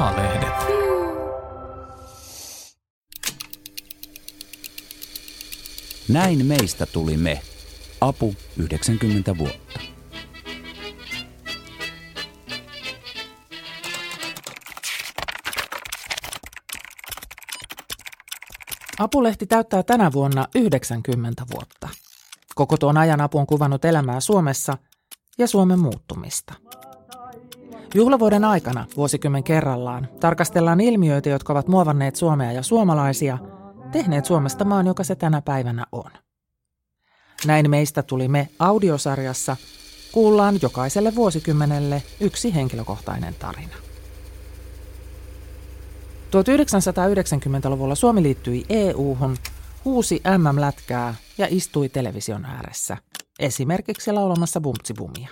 A-lehdet. Näin meistä tuli me. Apu 90 vuotta. Apulehti täyttää tänä vuonna 90 vuotta. Koko tuon ajan apu on kuvannut elämää Suomessa ja Suomen muuttumista. Juhlavuoden aikana vuosikymmen kerrallaan tarkastellaan ilmiöitä, jotka ovat muovanneet Suomea ja suomalaisia, tehneet Suomesta maan, joka se tänä päivänä on. Näin meistä tuli me audiosarjassa. Kuullaan jokaiselle vuosikymmenelle yksi henkilökohtainen tarina. 1990-luvulla Suomi liittyi EU-hun, huusi MM-lätkää ja istui television ääressä, esimerkiksi laulamassa bumtsibumia.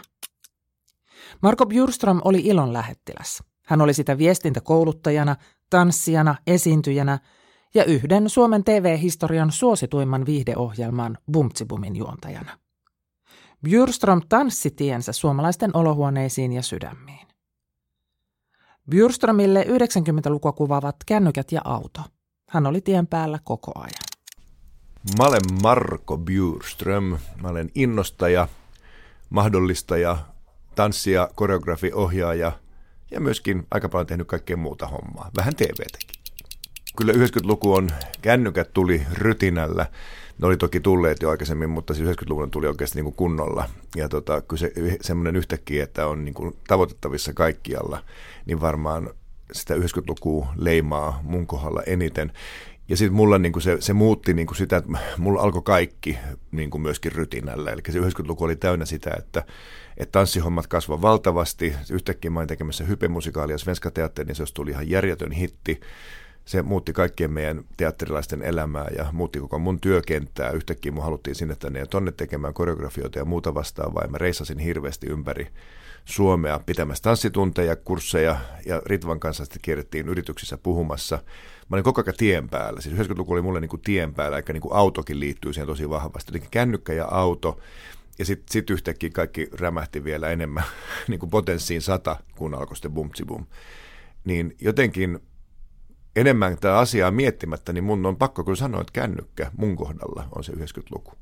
Marko Bjurström oli ilon lähettiläs. Hän oli sitä viestintäkouluttajana, tanssijana, esiintyjänä ja yhden Suomen TV-historian suosituimman viihdeohjelman Bumtsibumin juontajana. Bjurström tanssi tiensä suomalaisten olohuoneisiin ja sydämiin. Bjurströmille 90-lukua kuvaavat kännykät ja auto. Hän oli tien päällä koko ajan. Mä olen Marko Bjurström. Mä olen innostaja, mahdollistaja, tanssija, koreografi, ohjaaja ja myöskin aika paljon tehnyt kaikkea muuta hommaa. Vähän TVtäkin. Kyllä 90-luku on, kännykät tuli rytinällä. Ne oli toki tulleet jo aikaisemmin, mutta siis 90-luvun tuli oikeasti niin kuin kunnolla. Ja tota, kyllä se semmoinen yhtäkkiä, että on niin kuin tavoitettavissa kaikkialla, niin varmaan sitä 90-lukua leimaa mun kohdalla eniten. Ja sitten mulla niin kuin se, se muutti niin kuin sitä, että mulla alkoi kaikki niin kuin myöskin rytinällä. Eli se 90-luku oli täynnä sitä, että, että tanssihommat kasvoi valtavasti. Yhtäkkiä mä olin tekemässä hypemusikaalia Svenska Teatteri, niin se tuli ihan järjetön hitti se muutti kaikkien meidän teatterilaisten elämää ja muutti koko mun työkenttää. Yhtäkkiä mun haluttiin sinne tänne ja tonne tekemään koreografioita ja muuta vastaavaa. Ja mä reisasin hirveästi ympäri Suomea pitämässä tanssitunteja, kursseja ja Ritvan kanssa sitten kierrettiin yrityksissä puhumassa. Mä olin koko ajan tien päällä. Siis 90-luku oli mulle niin kuin tien päällä, eikä niin kuin autokin liittyy siihen tosi vahvasti. Eli kännykkä ja auto. Ja sitten sit yhtäkkiä kaikki rämähti vielä enemmän niin kuin potenssiin sata, kun alkoi sitten bum. Niin jotenkin enemmän tätä asiaa miettimättä, niin mun on pakko kyllä sanoa, että kännykkä mun kohdalla on se 90-luku.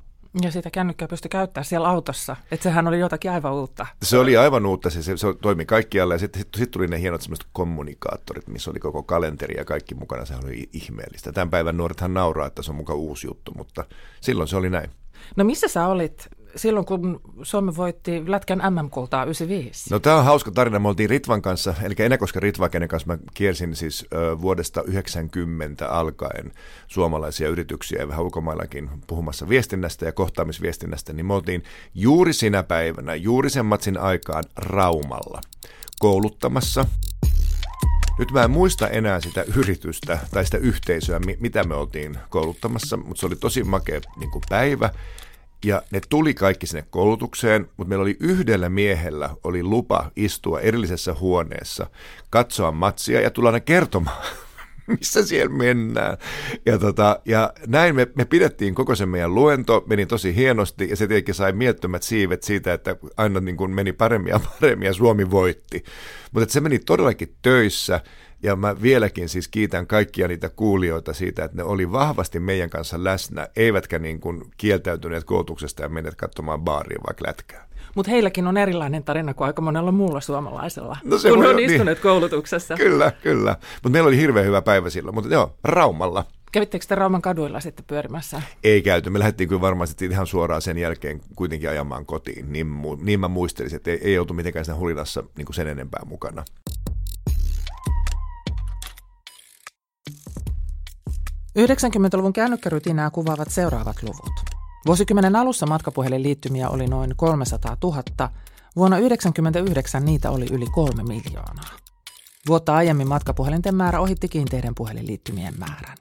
Ja sitä kännykkää pystyi käyttämään siellä autossa, että sehän oli jotakin aivan uutta. Se oli aivan uutta, se, se, se toimi kaikkialla ja sitten sit, sit tuli ne hienot semmoiset kommunikaattorit, missä oli koko kalenteri ja kaikki mukana, se oli ihmeellistä. Tämän päivän nuorethan nauraa, että se on mukaan uusi juttu, mutta silloin se oli näin. No missä sä olit silloin, kun Suomi voitti Lätkän MM-kultaa 95? No tämä on hauska tarina. Me oltiin Ritvan kanssa, eli Enekoska Ritva, kenen kanssa mä kiersin siis vuodesta 90 alkaen suomalaisia yrityksiä ja vähän ulkomaillakin puhumassa viestinnästä ja kohtaamisviestinnästä, niin me oltiin juuri sinä päivänä, juuri sen matsin aikaan Raumalla kouluttamassa nyt mä en muista enää sitä yritystä tai sitä yhteisöä, mitä me oltiin kouluttamassa, mutta se oli tosi makea niin päivä. Ja ne tuli kaikki sinne koulutukseen, mutta meillä oli yhdellä miehellä oli lupa istua erillisessä huoneessa, katsoa matsia ja tulla ne kertomaan, missä siellä mennään. Ja, tota, ja näin me, me pidettiin koko sen meidän luento, meni tosi hienosti ja se tietenkin sai miettömät siivet siitä, että aina niin kuin meni paremmin ja paremmin ja Suomi voitti. Mutta se meni todellakin töissä ja mä vieläkin siis kiitän kaikkia niitä kuulijoita siitä, että ne oli vahvasti meidän kanssa läsnä, eivätkä niin kuin kieltäytyneet koulutuksesta ja menneet katsomaan baariin vaikka lätkää. Mutta heilläkin on erilainen tarina kuin aika monella muulla suomalaisella, no se kun on niin. istuneet niin. koulutuksessa. Kyllä, kyllä. Mutta meillä oli hirveän hyvä päivä silloin, mutta joo, Raumalla. Kävittekö te Rauman kaduilla sitten pyörimässä? Ei käyty. Me lähdettiin kyllä varmaan sitten ihan suoraan sen jälkeen kuitenkin ajamaan kotiin. Niin, niin mä muistelisin, että ei, ei oltu mitenkään siinä hulinassa niin kuin sen enempää mukana. 90-luvun kännykkärytinää kuvaavat seuraavat luvut. Vuosikymmenen alussa matkapuhelinliittymiä oli noin 300 000, vuonna 1999 niitä oli yli kolme miljoonaa. Vuotta aiemmin matkapuhelinten määrä ohitti kiinteiden puhelinliittymien määrän.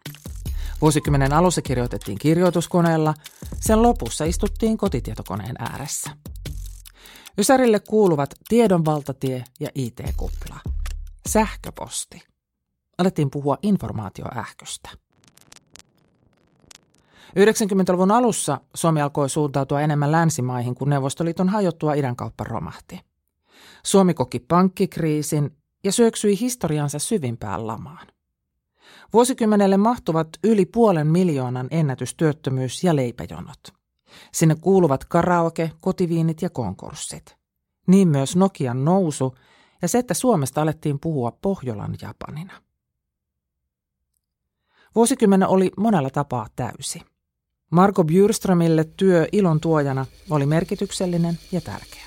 Vuosikymmenen alussa kirjoitettiin kirjoituskoneella, sen lopussa istuttiin kotitietokoneen ääressä. Ysärille kuuluvat tiedonvaltatie ja IT-kupla. Sähköposti. Alettiin puhua informaatioähköstä. 90-luvun alussa Suomi alkoi suuntautua enemmän länsimaihin, kun Neuvostoliiton hajottua idänkauppa romahti. Suomi koki pankkikriisin ja syöksyi historiansa syvimpään lamaan. Vuosikymmenelle mahtuvat yli puolen miljoonan ennätystyöttömyys ja leipäjonot. Sinne kuuluvat karaoke, kotiviinit ja konkurssit. Niin myös Nokian nousu ja se, että Suomesta alettiin puhua Pohjolan Japanina. Vuosikymmen oli monella tapaa täysi. Marko Bjurströmille työ ilon tuojana oli merkityksellinen ja tärkeä.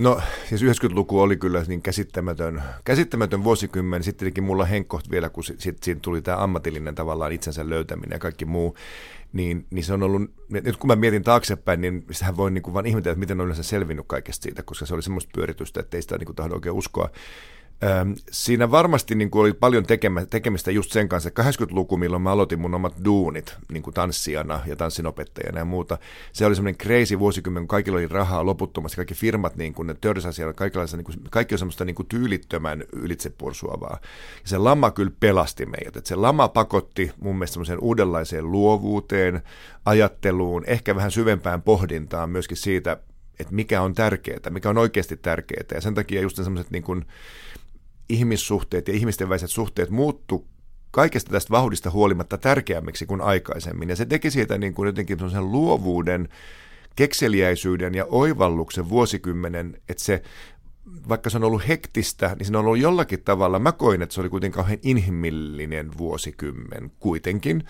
No siis 90-luku oli kyllä niin käsittämätön, käsittämätön vuosikymmen. Sitten tietenkin mulla henkkoht vielä, kun sit, siitä tuli tämä ammatillinen tavallaan itsensä löytäminen ja kaikki muu. Niin, niin se on ollut, nyt kun mä mietin taaksepäin, niin sitähän voi niin kuin vaan ihmetellä, että miten on yleensä selvinnyt kaikesta siitä, koska se oli semmoista pyöritystä, että ei sitä niin kuin tahdo oikein uskoa. Siinä varmasti niin kuin oli paljon tekemistä just sen kanssa, että 80-luku, milloin mä aloitin mun omat duunit niin kuin tanssijana ja tanssinopettajana ja muuta, se oli semmoinen crazy vuosikymmen, kun kaikilla oli rahaa loputtomasti, kaikki firmat, niin kuin ne törsäsi siellä, niin kaikki on semmoista niin kuin tyylittömän ylitsepursuavaa. Ja se lama kyllä pelasti meidät, että se lama pakotti mun mielestä semmoiseen uudenlaiseen luovuuteen, ajatteluun, ehkä vähän syvempään pohdintaan myöskin siitä, että mikä on tärkeää, mikä on oikeasti tärkeää. Ja sen takia just semmoiset niin kuin, ihmissuhteet ja ihmisten väliset suhteet muuttu kaikesta tästä vauhdista huolimatta tärkeämmiksi kuin aikaisemmin. Ja se teki siitä niin kuin jotenkin sellaisen luovuuden, kekseliäisyyden ja oivalluksen vuosikymmenen, että se vaikka se on ollut hektistä, niin se on ollut jollakin tavalla, mä koin, että se oli kuitenkin kauhean inhimillinen vuosikymmen kuitenkin.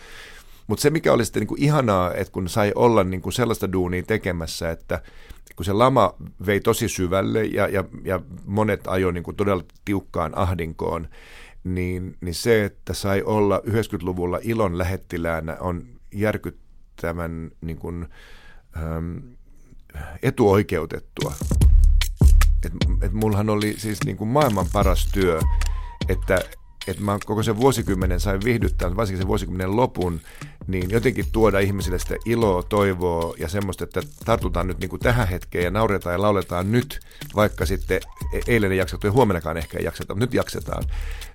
Mutta se, mikä oli sitten niin kuin ihanaa, että kun sai olla niin kuin sellaista duunia tekemässä, että kun se lama vei tosi syvälle ja, ja, ja monet ajoi niin kuin todella tiukkaan ahdinkoon, niin, niin se, että sai olla 90-luvulla ilon lähettiläänä on järkyttävän niin kuin, ähm, etuoikeutettua. Et, et mullahan oli siis niin kuin maailman paras työ, että että mä koko sen vuosikymmenen sain viihdyttää, varsinkin sen vuosikymmenen lopun, niin jotenkin tuoda ihmisille sitä iloa, toivoa ja semmoista, että tartutaan nyt niin kuin tähän hetkeen ja nauretaan ja lauletaan nyt, vaikka sitten e- eilen ei jaksettu ja huomenakaan ehkä ei jakseta, mutta nyt jaksetaan.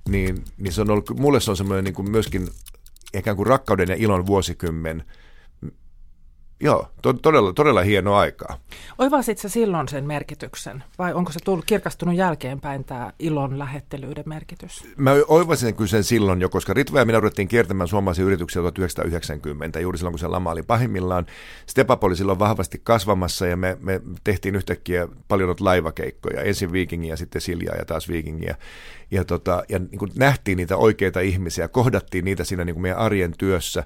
Niin, niin se on ollut, mulle se on semmoinen niin kuin myöskin ikään kuin rakkauden ja ilon vuosikymmen, Joo, to- todella, todella hieno aikaa. Oivasitko silloin sen merkityksen vai onko se tullut kirkastunut jälkeenpäin tämä ilon lähettelyiden merkitys? Mä oivasin kyllä sen silloin jo, koska Ritva ja minä ruvettiin kiertämään suomalaisia yrityksiä 1990, juuri silloin kun se lama oli pahimmillaan. Stepap oli silloin vahvasti kasvamassa ja me, me tehtiin yhtäkkiä paljon laivakeikkoja, ensin Vikingiä, sitten Siljaa ja taas Vikingiä. Ja, tota, ja niin nähtiin niitä oikeita ihmisiä, kohdattiin niitä siinä niin meidän arjen työssä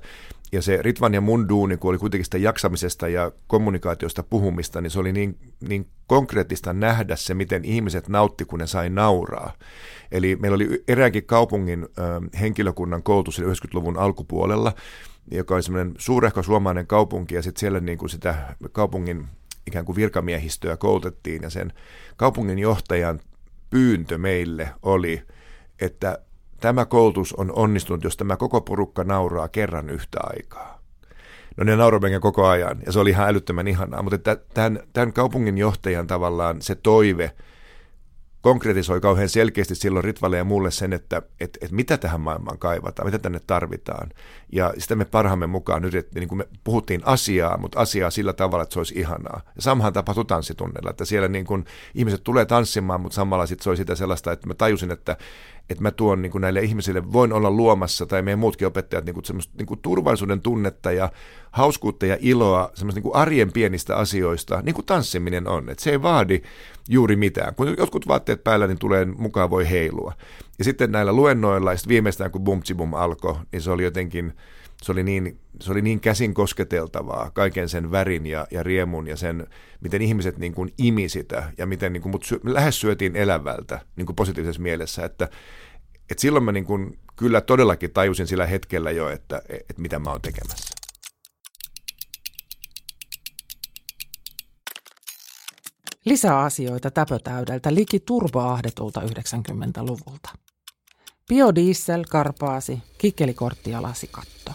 ja se Ritvan ja mun duuni, kun oli kuitenkin sitä jaksamisesta ja kommunikaatiosta puhumista, niin se oli niin, niin konkreettista nähdä se, miten ihmiset nautti, kun ne sai nauraa. Eli meillä oli eräänkin kaupungin ö, henkilökunnan koulutus 90-luvun alkupuolella, joka oli semmoinen suurehko suomalainen kaupunki, ja sitten siellä niin kuin sitä kaupungin ikään kuin virkamiehistöä koulutettiin, ja sen kaupungin johtajan pyyntö meille oli, että Tämä koulutus on onnistunut, jos tämä koko porukka nauraa kerran yhtä aikaa. No ne nauroivat koko ajan, ja se oli ihan älyttömän ihanaa, mutta tämän, tämän kaupungin johtajan tavallaan se toive konkretisoi kauhean selkeästi silloin Ritvalle ja mulle sen, että että että mitä tähän maailmaan kaivataan, mitä tänne tarvitaan. Ja sitä me parhaamme mukaan nyt, että niin kuin me puhuttiin asiaa, mutta asiaa sillä tavalla, että se olisi ihanaa. Ja samahan tapahtui tanssitunnella, että siellä niin kuin ihmiset tulee tanssimaan, mutta samalla sitten se oli sitä sellaista, että mä tajusin, että että mä tuon niin kuin näille ihmisille, voin olla luomassa, tai meidän muutkin opettajat, niin kuin semmoista niin kuin turvallisuuden tunnetta ja hauskuutta ja iloa semmoista niin kuin arjen pienistä asioista, niin kuin tanssiminen on. Että se ei vaadi juuri mitään. Kun jotkut vaatteet päällä, niin tulee mukaan voi heilua. Ja sitten näillä luennoilla, ja viimeistään kun Bumtsibum alkoi, niin se oli jotenkin, se oli niin, se oli niin käsin kosketeltavaa, kaiken sen värin ja, ja riemun ja sen, miten ihmiset niin kuin imi sitä ja miten niin kuin, mut syö, lähes syötiin elävältä niin kuin positiivisessa mielessä, että, että silloin mä niin kuin, kyllä todellakin tajusin sillä hetkellä jo, että, että mitä mä oon tekemässä. Lisää asioita täpötäydeltä liki turboahdetulta 90-luvulta. Biodiesel, karpaasi, kikkelikortti ja lasikatto.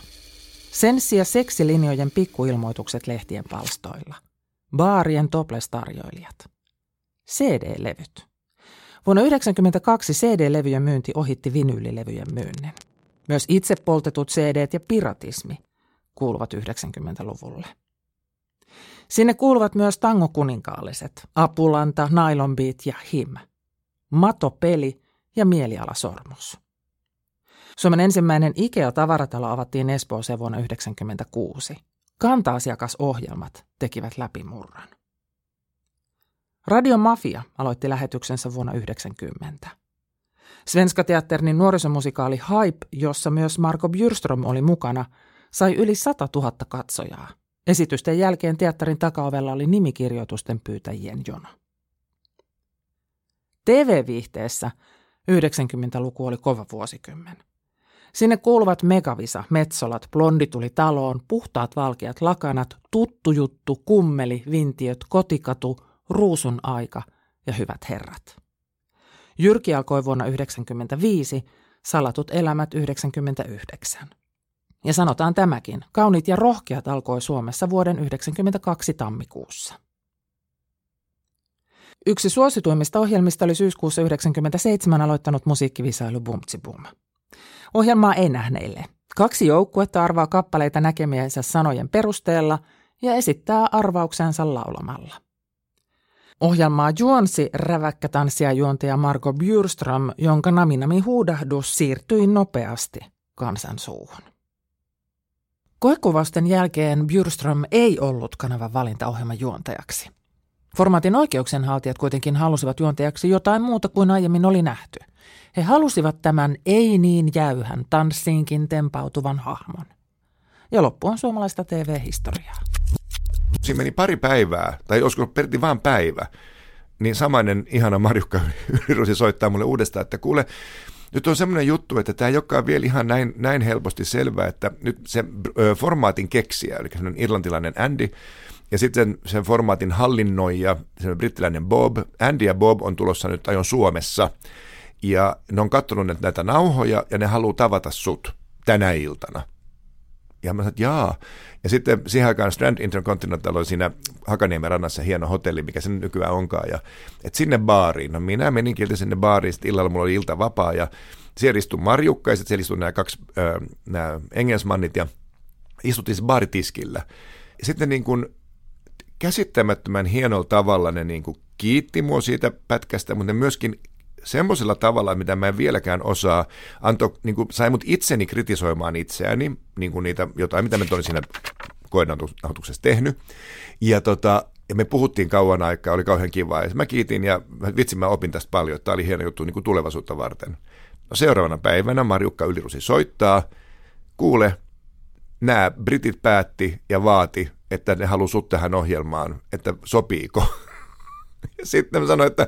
Senssi- ja seksilinjojen pikkuilmoitukset lehtien palstoilla. Baarien toplestarjoilijat. CD-levyt. Vuonna 1992 CD-levyjen myynti ohitti vinyylilevyjen myynnin. Myös itse poltetut CD ja piratismi kuuluvat 90-luvulle. Sinne kuuluvat myös tangokuninkaalliset, Apulanta, Nylon Beat ja Him, Matopeli ja Mielialasormus. Suomen ensimmäinen IKEA-tavaratalo avattiin Espoossa vuonna 1996. Kanta-asiakasohjelmat tekivät läpimurran. Radio Mafia aloitti lähetyksensä vuonna 1990. Svenska Teatterin nuorisomusikaali Hype, jossa myös Marko Bjurström oli mukana, sai yli 100 000 katsojaa. Esitysten jälkeen teatterin takaovella oli nimikirjoitusten pyytäjien jono. TV-viihteessä 90-luku oli kova vuosikymmen. Sinne kuuluvat Megavisa, Metsolat, Blondi tuli taloon, puhtaat valkeat lakanat, tuttu juttu, kummeli, vintiöt, kotikatu, ruusun aika ja hyvät herrat. Jyrki alkoi vuonna 1995, Salatut elämät 1999. Ja sanotaan tämäkin, kaunit ja rohkeat alkoi Suomessa vuoden 1992 tammikuussa. Yksi suosituimmista ohjelmista oli syyskuussa 1997 aloittanut musiikkivisailu Bumtsi Boom. Ohjelmaa ei nähneille. Kaksi joukkuetta arvaa kappaleita näkemiensä sanojen perusteella ja esittää arvauksensa laulamalla. Ohjelmaa juonsi räväkkä tanssija juontaja Margo Bjurström, jonka naminami huudahdus siirtyi nopeasti kansan suuhun. Koekuvausten jälkeen Bjurström ei ollut kanavan valintaohjelman juontajaksi. Formaatin oikeuksenhaltijat kuitenkin halusivat juontajaksi jotain muuta kuin aiemmin oli nähty. He halusivat tämän ei niin jäyhän tanssiinkin tempautuvan hahmon. Ja loppu on suomalaista TV-historiaa. Siinä meni pari päivää, tai joskus perti vain päivä, niin samainen ihana Marjukka Ylirusi soittaa mulle uudestaan, että kuule, nyt on semmoinen juttu, että tämä ei olekaan vielä ihan näin, näin helposti selvää, että nyt se formaatin keksiä, eli semmoinen irlantilainen Andy, ja sitten sen formaatin hallinnoija, se brittiläinen Bob. Andy ja Bob on tulossa nyt ajon Suomessa. Ja ne on katsonut näitä nauhoja ja ne haluaa tavata sut tänä iltana. Ja mä sanoin, että jaa. Ja sitten siihen aikaan Strand Intercontinental oli siinä Hakaniemen rannassa hieno hotelli, mikä se nykyään onkaan. Ja, et sinne baariin. No minä menin kiltä sinne baariin, sitten illalla mulla oli ilta vapaa ja siellä istui Marjukka ja sitten siellä istui nämä kaksi nämä engelsmannit ja istuttiin siis baaritiskillä. Sitten niin kuin käsittämättömän hienolla tavalla ne niin kuin kiitti mua siitä pätkästä, mutta ne myöskin semmoisella tavalla, mitä mä en vieläkään osaa, antoi, niin kuin, sai mut itseni kritisoimaan itseäni, niin kuin niitä jotain, mitä mä olin siinä koenautuksessa tehnyt. Ja, tota, ja me puhuttiin kauan aikaa, oli kauhean kiva. Ja mä kiitin ja vitsi mä opin tästä paljon, tämä oli hieno juttu niin kuin tulevaisuutta varten. No seuraavana päivänä Marjukka Ylirusi soittaa, kuule, nämä britit päätti ja vaati, että ne haluaa sut tähän ohjelmaan, että sopiiko. Sitten mä sanoin, että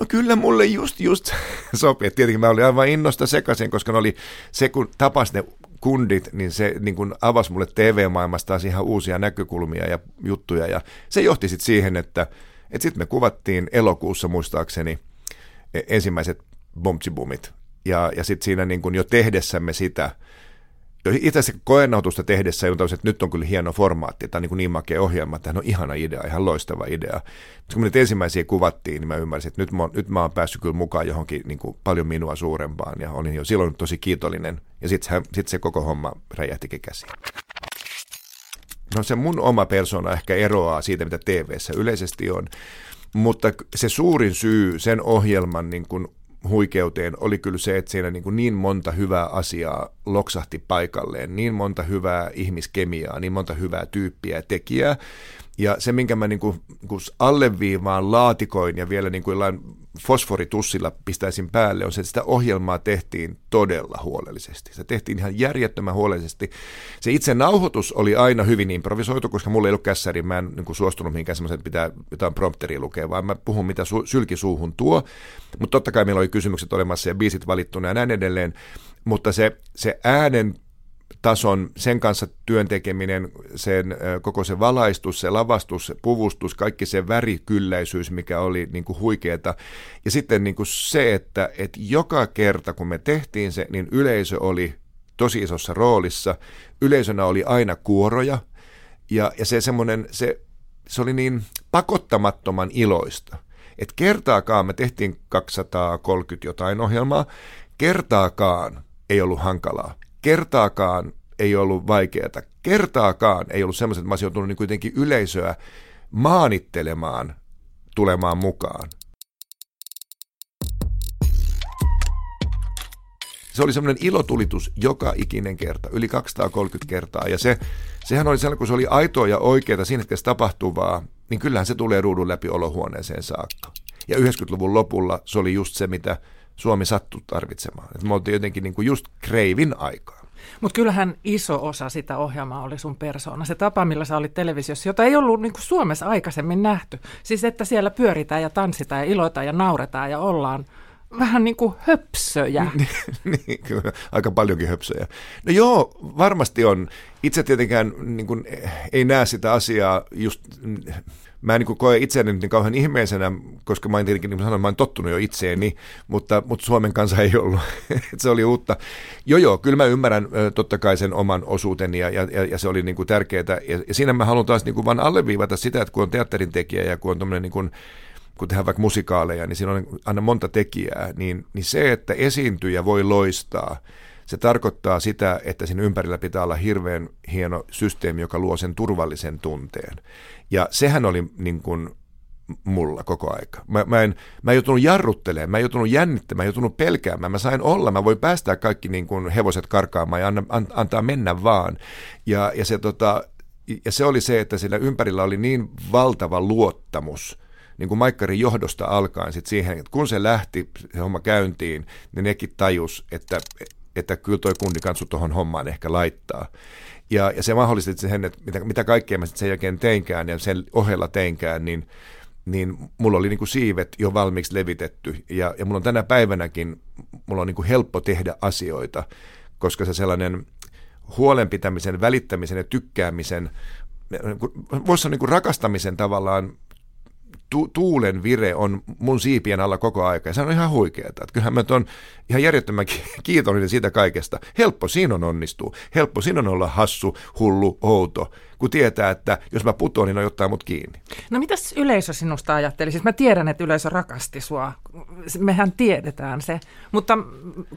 no kyllä mulle just just sopii. Et tietenkin mä olin aivan innosta sekaisin, koska ne oli se, kun tapas ne kundit, niin se niin kun avasi mulle TV-maailmasta ihan uusia näkökulmia ja juttuja. Ja se johti sitten siihen, että, että sitten me kuvattiin elokuussa muistaakseni e, ensimmäiset bombsibumit. Ja, ja sitten siinä niin kun jo tehdessämme sitä – itse asiassa koenautusta tehdessä on että nyt on kyllä hieno formaatti, tämä on niin, niin makea ohjelma, tämä on ihana idea, ihan loistava idea. Mutta kun nyt ensimmäisiä kuvattiin, niin mä ymmärsin, että nyt mä, nyt mä oon päässyt kyllä mukaan johonkin niin kuin paljon minua suurempaan, ja olin jo silloin tosi kiitollinen, ja sitten sit se koko homma räjähtikin käsiin. No se mun oma persona ehkä eroaa siitä, mitä tv yleisesti on, mutta se suurin syy sen ohjelman niin kuin huikeuteen oli kyllä se, että siinä niin, kuin niin monta hyvää asiaa loksahti paikalleen, niin monta hyvää ihmiskemiaa, niin monta hyvää tyyppiä ja tekijää. Ja se, minkä mä niin kuin, kun alleviivaan laatikoin ja vielä niin kuin fosforitussilla pistäisin päälle, on se, että sitä ohjelmaa tehtiin todella huolellisesti. Se tehtiin ihan järjettömän huolellisesti. Se itse nauhoitus oli aina hyvin improvisoitu, koska mulla ei ollut kässäri, mä en niin kuin suostunut mihinkään semmoisen, pitää jotain prompteria lukea, vaan mä puhun mitä su- sylki suuhun tuo. Mutta totta kai meillä oli kysymykset olemassa ja biisit valittuna ja näin edelleen. Mutta se, se äänen tason, sen kanssa työntekeminen, sen koko se valaistus, se lavastus, se puvustus, kaikki se värikylläisyys, mikä oli niin kuin huikeeta. Ja sitten niin kuin se, että, että joka kerta kun me tehtiin se, niin yleisö oli tosi isossa roolissa. Yleisönä oli aina kuoroja ja, ja se semmoinen, se, se oli niin pakottamattoman iloista. Että kertaakaan me tehtiin 230 jotain ohjelmaa, kertaakaan ei ollut hankalaa kertaakaan ei ollut vaikeaa. Kertaakaan ei ollut semmoista, että mä olisin joutunut niin kuitenkin yleisöä maanittelemaan tulemaan mukaan. Se oli semmoinen ilotulitus joka ikinen kerta, yli 230 kertaa. Ja se, sehän oli sellainen, kun se oli aitoa ja oikeaa siinä hetkessä tapahtuvaa, niin kyllähän se tulee ruudun läpi olohuoneeseen saakka. Ja 90-luvun lopulla se oli just se, mitä Suomi sattui tarvitsemaan. Et me oltiin jotenkin niin kuin just kreivin aikaa. Mutta kyllähän iso osa sitä ohjelmaa oli sun persoona. Se tapa, millä sä olit televisiossa, jota ei ollut niin kuin Suomessa aikaisemmin nähty. Siis että siellä pyöritään ja tanssitaan ja iloitaan ja nauretaan ja ollaan vähän niin kuin höpsöjä. niin, kyllä, aika paljonkin höpsöjä. No joo, varmasti on. Itse tietenkään niin kuin, ei näe sitä asiaa just mä en niin koe itseäni niin kauhean ihmeisenä, koska mä en tietenkin, niin sanoin, mä oon tottunut jo itseeni, mutta, mutta Suomen kansa ei ollut. se oli uutta. Joo, joo, kyllä mä ymmärrän totta kai sen oman osuuteni ja, ja, ja se oli niin kuin tärkeää. Ja, ja siinä mä haluan taas niin kuin vaan alleviivata sitä, että kun on teatterin tekijä ja kun on tämmöinen niin kuin, kun tehdään vaikka musikaaleja, niin siinä on aina monta tekijää, niin, niin se, että esiintyjä voi loistaa, se tarkoittaa sitä, että siinä ympärillä pitää olla hirveän hieno systeemi, joka luo sen turvallisen tunteen. Ja sehän oli niin kuin mulla koko aika. Mä, mä, en, mä en joutunut jarruttelemaan, mä en joutunut jännittämään, mä en joutunut pelkäämään. Mä sain olla, mä voin päästää kaikki niin kuin hevoset karkaamaan ja anna, an, antaa mennä vaan. Ja, ja, se, tota, ja se oli se, että sillä ympärillä oli niin valtava luottamus, niin kuin Maikkarin johdosta alkaen sit siihen, että kun se lähti se homma käyntiin, niin nekin tajus, että, että kyllä toi kundi kansu tuohon hommaan ehkä laittaa. Ja, ja se mahdollisti sen, että mitä, mitä kaikkea mä sitten sen jälkeen teinkään ja sen ohella teinkään, niin, niin mulla oli niin kuin siivet jo valmiiksi levitetty. Ja, ja mulla on tänä päivänäkin, mulla on niin kuin helppo tehdä asioita, koska se sellainen huolenpitämisen, välittämisen ja tykkäämisen, voisi sanoa niin kuin rakastamisen tavallaan tu- tuulen vire on mun siipien alla koko aika ja se on ihan huikeaa. Että kyllähän mä on ihan järjettömän kiitollinen siitä kaikesta. Helppo siinä on onnistua. Helppo siinä on olla hassu, hullu, outo, kun tietää, että jos mä putoon, niin on ottaa mut kiinni. No mitäs yleisö sinusta ajatteli? Siis mä tiedän, että yleisö rakasti sua. Mehän tiedetään se. Mutta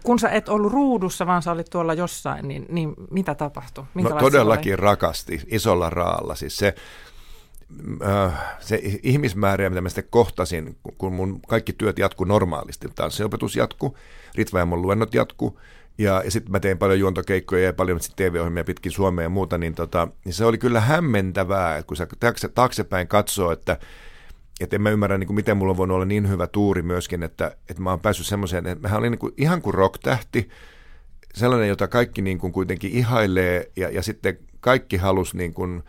kun sä et ollut ruudussa, vaan sä olit tuolla jossain, niin, niin mitä tapahtui? No todellakin rakasti, isolla raalla. Siis se, se ihmismäärä, mitä mä sitten kohtasin, kun mun kaikki työt jatku normaalisti. Tanssiopetus jatku, Ritva ja mun luennot jatku, ja, ja sitten mä tein paljon juontokeikkoja ja paljon TV-ohjelmia pitkin Suomea ja muuta, niin, tota, niin se oli kyllä hämmentävää, että kun sä taakse, taaksepäin katsoo, että että en mä ymmärrä, niin kuin, miten mulla voinut olla niin hyvä tuuri myöskin, että, että mä oon päässyt semmoiseen, että mä olin niin kuin, ihan kuin rock-tähti, sellainen, jota kaikki niin kuin kuitenkin ihailee, ja, ja sitten kaikki halus niin kuin,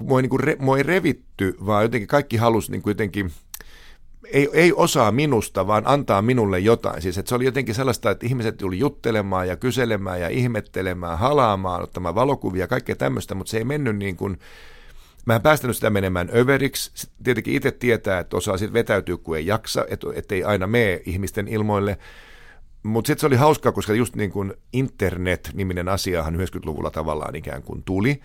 mua ei, niin kuin mua ei revitty, vaan jotenkin kaikki halusi niin kuin jotenkin, ei, ei osaa minusta, vaan antaa minulle jotain. Siis että se oli jotenkin sellaista, että ihmiset tuli juttelemaan ja kyselemään ja ihmettelemään, halaamaan, ottamaan valokuvia, kaikkea tämmöistä, mutta se ei mennyt niin kuin, Mä en päästänyt sitä menemään överiksi. Tietenkin itse tietää, että osaa sitten vetäytyä, kun ei jaksa, että ei aina mene ihmisten ilmoille. Mutta sitten se oli hauskaa, koska just niin kuin internet-niminen asiahan 90-luvulla tavallaan ikään kuin tuli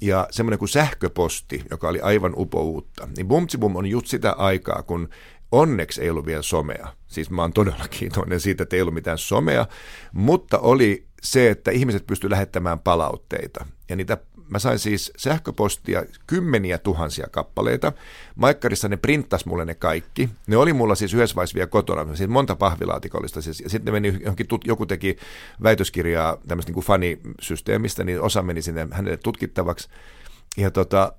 ja semmoinen kuin sähköposti, joka oli aivan upouutta, niin Bumtsibum on just sitä aikaa, kun onneksi ei ollut vielä somea. Siis mä oon todella kiitollinen siitä, että ei ollut mitään somea, mutta oli se, että ihmiset pystyivät lähettämään palautteita. Ja niitä Mä sain siis sähköpostia kymmeniä tuhansia kappaleita. Maikkarissa ne printtas mulle ne kaikki. Ne oli mulla siis yhdessä vaiheessa vielä kotona, siis monta pahvilaatikollista. Siis, sitten meni johonkin, tut, joku teki väitöskirjaa tämmöistä niin fanisysteemistä, niin osa meni sinne hänelle tutkittavaksi. Ja tota,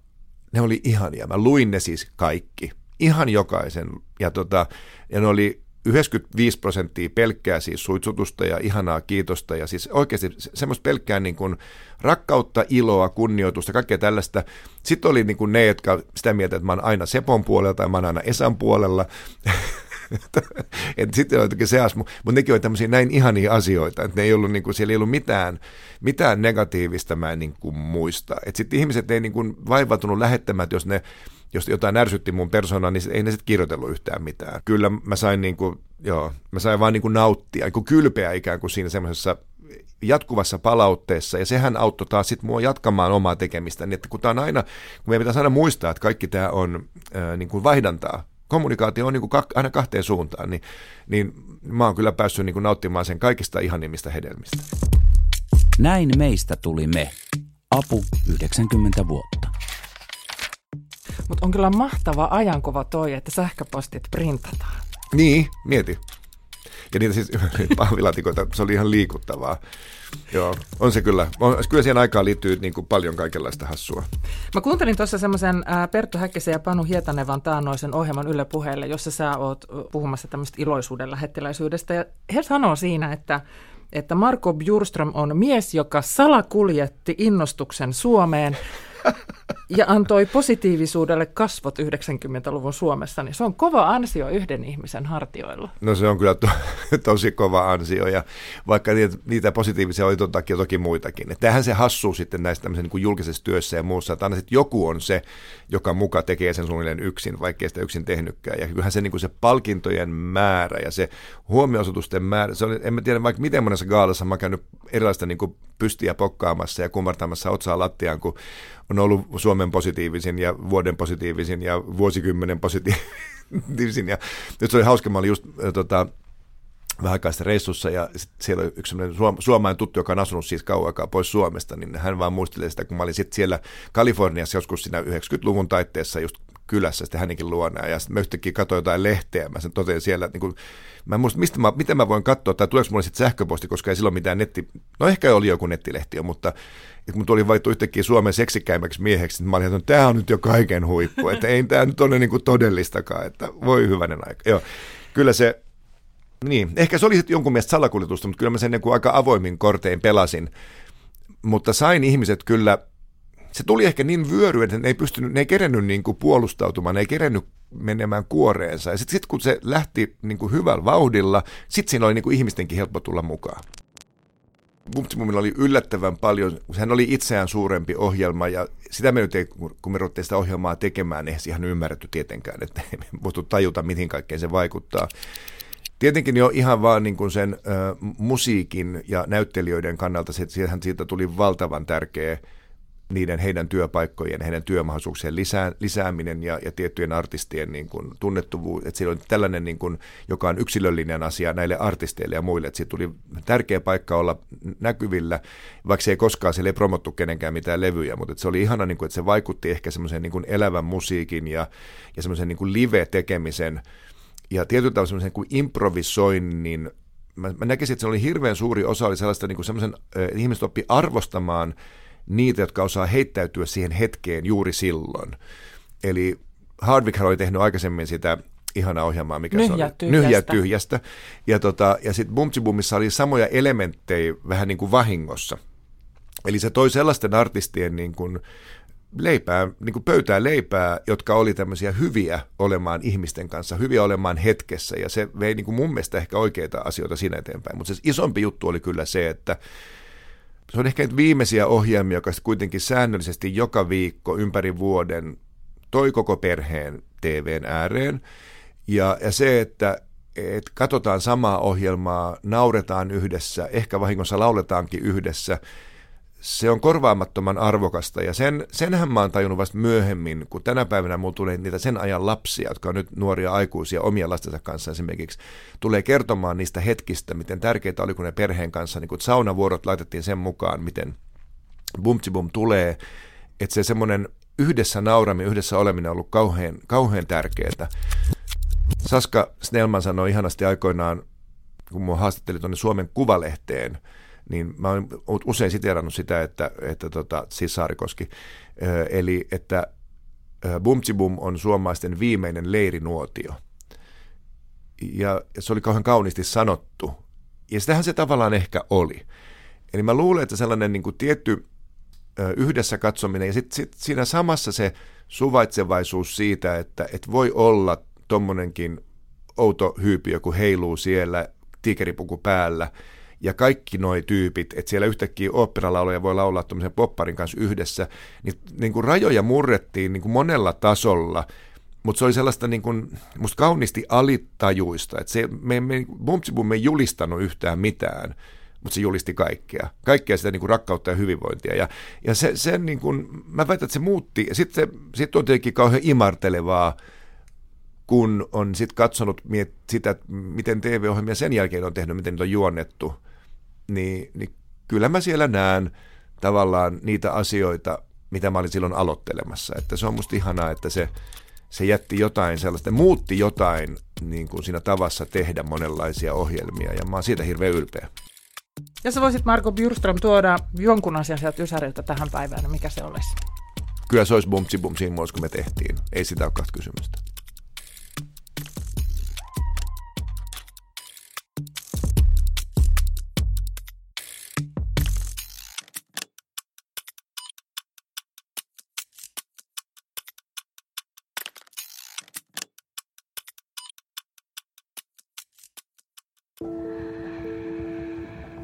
ne oli ihania. Mä luin ne siis kaikki. Ihan jokaisen. Ja, tota, ja ne oli 95 prosenttia pelkkää siis suitsutusta ja ihanaa kiitosta ja siis oikeasti semmoista pelkkää niin kuin rakkautta, iloa, kunnioitusta, kaikkea tällaista. Sitten oli niin kuin ne, jotka sitä mieltä, että mä oon aina Sepon puolella tai mä oon aina Esan puolella. että sitten oli se mutta nekin oli tämmöisiä näin ihania asioita, että ne ei ollut, niin kuin, siellä ei ollut mitään, mitään negatiivista, mä en niin kuin muista. Että sitten ihmiset ei niin kuin vaivautunut lähettämään, että jos ne jos jotain ärsytti mun persona, niin ei ne sitten kirjoitellut yhtään mitään. Kyllä mä sain, niin kuin, joo, mä sain vaan niin kuin nauttia, niin kuin kylpeä ikään kuin siinä semmoisessa jatkuvassa palautteessa, ja sehän auttoi taas sitten mua jatkamaan omaa tekemistä, niin että kun tämä on aina, kun meidän pitäisi aina muistaa, että kaikki tämä on ää, niin kuin vaihdantaa, kommunikaatio on niin kuin aina kahteen suuntaan, niin, niin mä oon kyllä päässyt niin kuin nauttimaan sen kaikista ihanimmista hedelmistä. Näin meistä tuli me. Apu 90 vuotta. Mutta on kyllä mahtava ajankuva toi, että sähköpostit printataan. Niin, mieti. Ja niitä siis pahvilatikoita, se oli ihan liikuttavaa. Joo, on se kyllä. On, kyllä siihen aikaan liittyy niin kuin paljon kaikenlaista hassua. Mä kuuntelin tuossa semmoisen Perttu Häkkisen ja Panu Hietanevan taannoisen ohjelman Yle puheelle, jossa sä oot puhumassa tämmöistä iloisuuden lähettiläisyydestä. Ja he sanoo siinä, että että Marko Bjurström on mies, joka salakuljetti innostuksen Suomeen ja antoi positiivisuudelle kasvot 90-luvun Suomessa, niin se on kova ansio yhden ihmisen hartioilla. No se on kyllä to, tosi kova ansio, ja vaikka niitä, niitä positiivisia oli takia toki muitakin. Että tämähän se hassuu sitten näistä niin kuin julkisessa työssä ja muussa, että aina sitten joku on se, joka muka tekee sen suunnilleen yksin, vaikkei sitä yksin tehnytkään. Ja kyllähän se, niin kuin se palkintojen määrä ja se huomioisutusten määrä, se on, en mä tiedä vaikka miten monessa gaalassa mä oon käynyt erilaista niin kuin pystiä pokkaamassa ja kumartamassa otsaa lattiaan, kun on ollut Suomen positiivisin ja vuoden positiivisin ja vuosikymmenen positiivisin. Ja nyt se oli hauska, mä olin just äh, tota, vähän aikaa reissussa ja siellä oli yksi sellainen suom- suomalainen tuttu, joka on asunut siis kauan aikaa pois Suomesta, niin hän vaan muistelee sitä, kun mä olin sitten siellä Kaliforniassa joskus siinä 90-luvun taitteessa just kylässä sitten hänenkin luonaan. Ja sitten mä yhtäkkiä katsoin jotain lehteä, mä sen totesin siellä, että niin kuin, mä en muista, mistä mä, miten mä voin katsoa, tai tuleeko mulle sitten sähköposti, koska ei silloin mitään netti, no ehkä oli joku nettilehti jo, mutta että kun tuli valittu yhtäkkiä Suomen seksikkäimmäksi mieheksi, niin mä olin, että tämä on nyt jo kaiken huippu, että ei tämä nyt ole niin kuin todellistakaan, että voi hyvänen aika. Joo, kyllä se, niin, ehkä se oli sitten jonkun mielestä salakuljetusta, mutta kyllä mä sen niin kuin aika avoimin kortein pelasin, mutta sain ihmiset kyllä se tuli ehkä niin vyöry, että ne ei pystynyt, ne ei kerennyt niin kuin puolustautumaan, ne ei kerennyt menemään kuoreensa. Ja sitten sit, kun se lähti niin kuin hyvällä vauhdilla, sitten siinä oli niin kuin ihmistenkin helppo tulla mukaan. Bumtsibumilla oli yllättävän paljon, sehän oli itseään suurempi ohjelma ja sitä me nyt ei, kun me ruvettiin sitä ohjelmaa tekemään, ei ihan ymmärretty tietenkään, että ei voitu tajuta, mihin kaikkeen se vaikuttaa. Tietenkin jo ihan vaan niin kuin sen ö, musiikin ja näyttelijöiden kannalta, se, siitä tuli valtavan tärkeä niiden heidän työpaikkojen, heidän työmahdollisuuksien lisää, lisääminen ja, ja tiettyjen artistien niin kuin tunnettuvuus, että siellä on tällainen, niin kuin, joka on yksilöllinen asia näille artisteille ja muille, että siitä tuli tärkeä paikka olla näkyvillä, vaikka se ei koskaan, siellä ei promottu kenenkään mitään levyjä, mutta että se oli ihana, niin kuin, että se vaikutti ehkä semmoisen niin elävän musiikin ja, ja semmoisen niin live-tekemisen ja tietyllä tavalla semmoisen kuin improvisoinnin. Mä, mä näkisin, että se oli hirveän suuri osa, oli sellaista niin kuin semmoisen, ihmiset oppi arvostamaan niitä, jotka osaa heittäytyä siihen hetkeen juuri silloin. Eli Hardwick oli tehnyt aikaisemmin sitä ihanaa ohjelmaa, mikä Nyhjä se oli. Tyhjästä. Nyhjä tyhjästä. Ja, tota, ja sitten Bumtsibumissa oli samoja elementtejä vähän niin kuin vahingossa. Eli se toi sellaisten artistien niin kuin leipää, niin kuin pöytää leipää, jotka oli tämmöisiä hyviä olemaan ihmisten kanssa, hyviä olemaan hetkessä, ja se vei niin kuin mun mielestä ehkä oikeita asioita siinä eteenpäin. Mutta se isompi juttu oli kyllä se, että se on ehkä viimeisiä ohjelmia, joka kuitenkin säännöllisesti joka viikko ympäri vuoden toi koko perheen TVn ääreen. Ja, ja se, että et katsotaan samaa ohjelmaa, nauretaan yhdessä, ehkä vahingossa lauletaankin yhdessä – se on korvaamattoman arvokasta ja sen, senhän mä oon tajunnut vasta myöhemmin, kun tänä päivänä mulla tulee niitä sen ajan lapsia, jotka on nyt nuoria aikuisia omia lastensa kanssa esimerkiksi, tulee kertomaan niistä hetkistä, miten tärkeää oli, kun ne perheen kanssa, niin kun saunavuorot laitettiin sen mukaan, miten bumtsibum tulee, että se semmoinen yhdessä nauraminen, yhdessä oleminen on ollut kauhean, kauhean tärkeää. Saska Snellman sanoi ihanasti aikoinaan, kun mua haastatteli tuonne Suomen Kuvalehteen, niin mä olen usein siterannut sitä, että, että tota, siis Saarikoski, eli että Bumtsibum on suomalaisten viimeinen leirinuotio. Ja se oli kauhean kauniisti sanottu. Ja sitähän se tavallaan ehkä oli. Eli mä luulen, että sellainen niin kuin tietty yhdessä katsominen ja sitten sit siinä samassa se suvaitsevaisuus siitä, että et voi olla tommonenkin outo hyypi, joku heiluu siellä, tiikeripuku päällä – ja kaikki nuo tyypit, että siellä yhtäkkiä oopperalauluja voi laulaa tuommoisen popparin kanssa yhdessä, niin, niin kuin rajoja murrettiin niin kuin monella tasolla, mutta se oli sellaista niin kuin, musta kauniisti alitajuista, että se, me, me, Bumtsibum ei julistanut yhtään mitään, mutta se julisti kaikkea. Kaikkea sitä niin kuin rakkautta ja hyvinvointia. Ja, ja se, sen niin kuin, mä väitän, että se muutti. Ja sitten sit on tietenkin kauhean imartelevaa, kun on sitten katsonut miet, sitä, miten TV-ohjelmia sen jälkeen on tehnyt, miten niitä on juonnettu – niin, niin kyllä mä siellä näen tavallaan niitä asioita, mitä mä olin silloin aloittelemassa. Että se on musta ihanaa, että se, se jätti jotain sellaista, muutti jotain niin kuin siinä tavassa tehdä monenlaisia ohjelmia ja mä oon siitä hirveän ylpeä. Jos sä voisit Marko Bjurström tuoda jonkun asian sieltä Ysäriltä tähän päivään, niin mikä se olisi? Kyllä se olisi bumtsi bum siinä muodossa, kun me tehtiin. Ei sitä ole kahta kysymystä.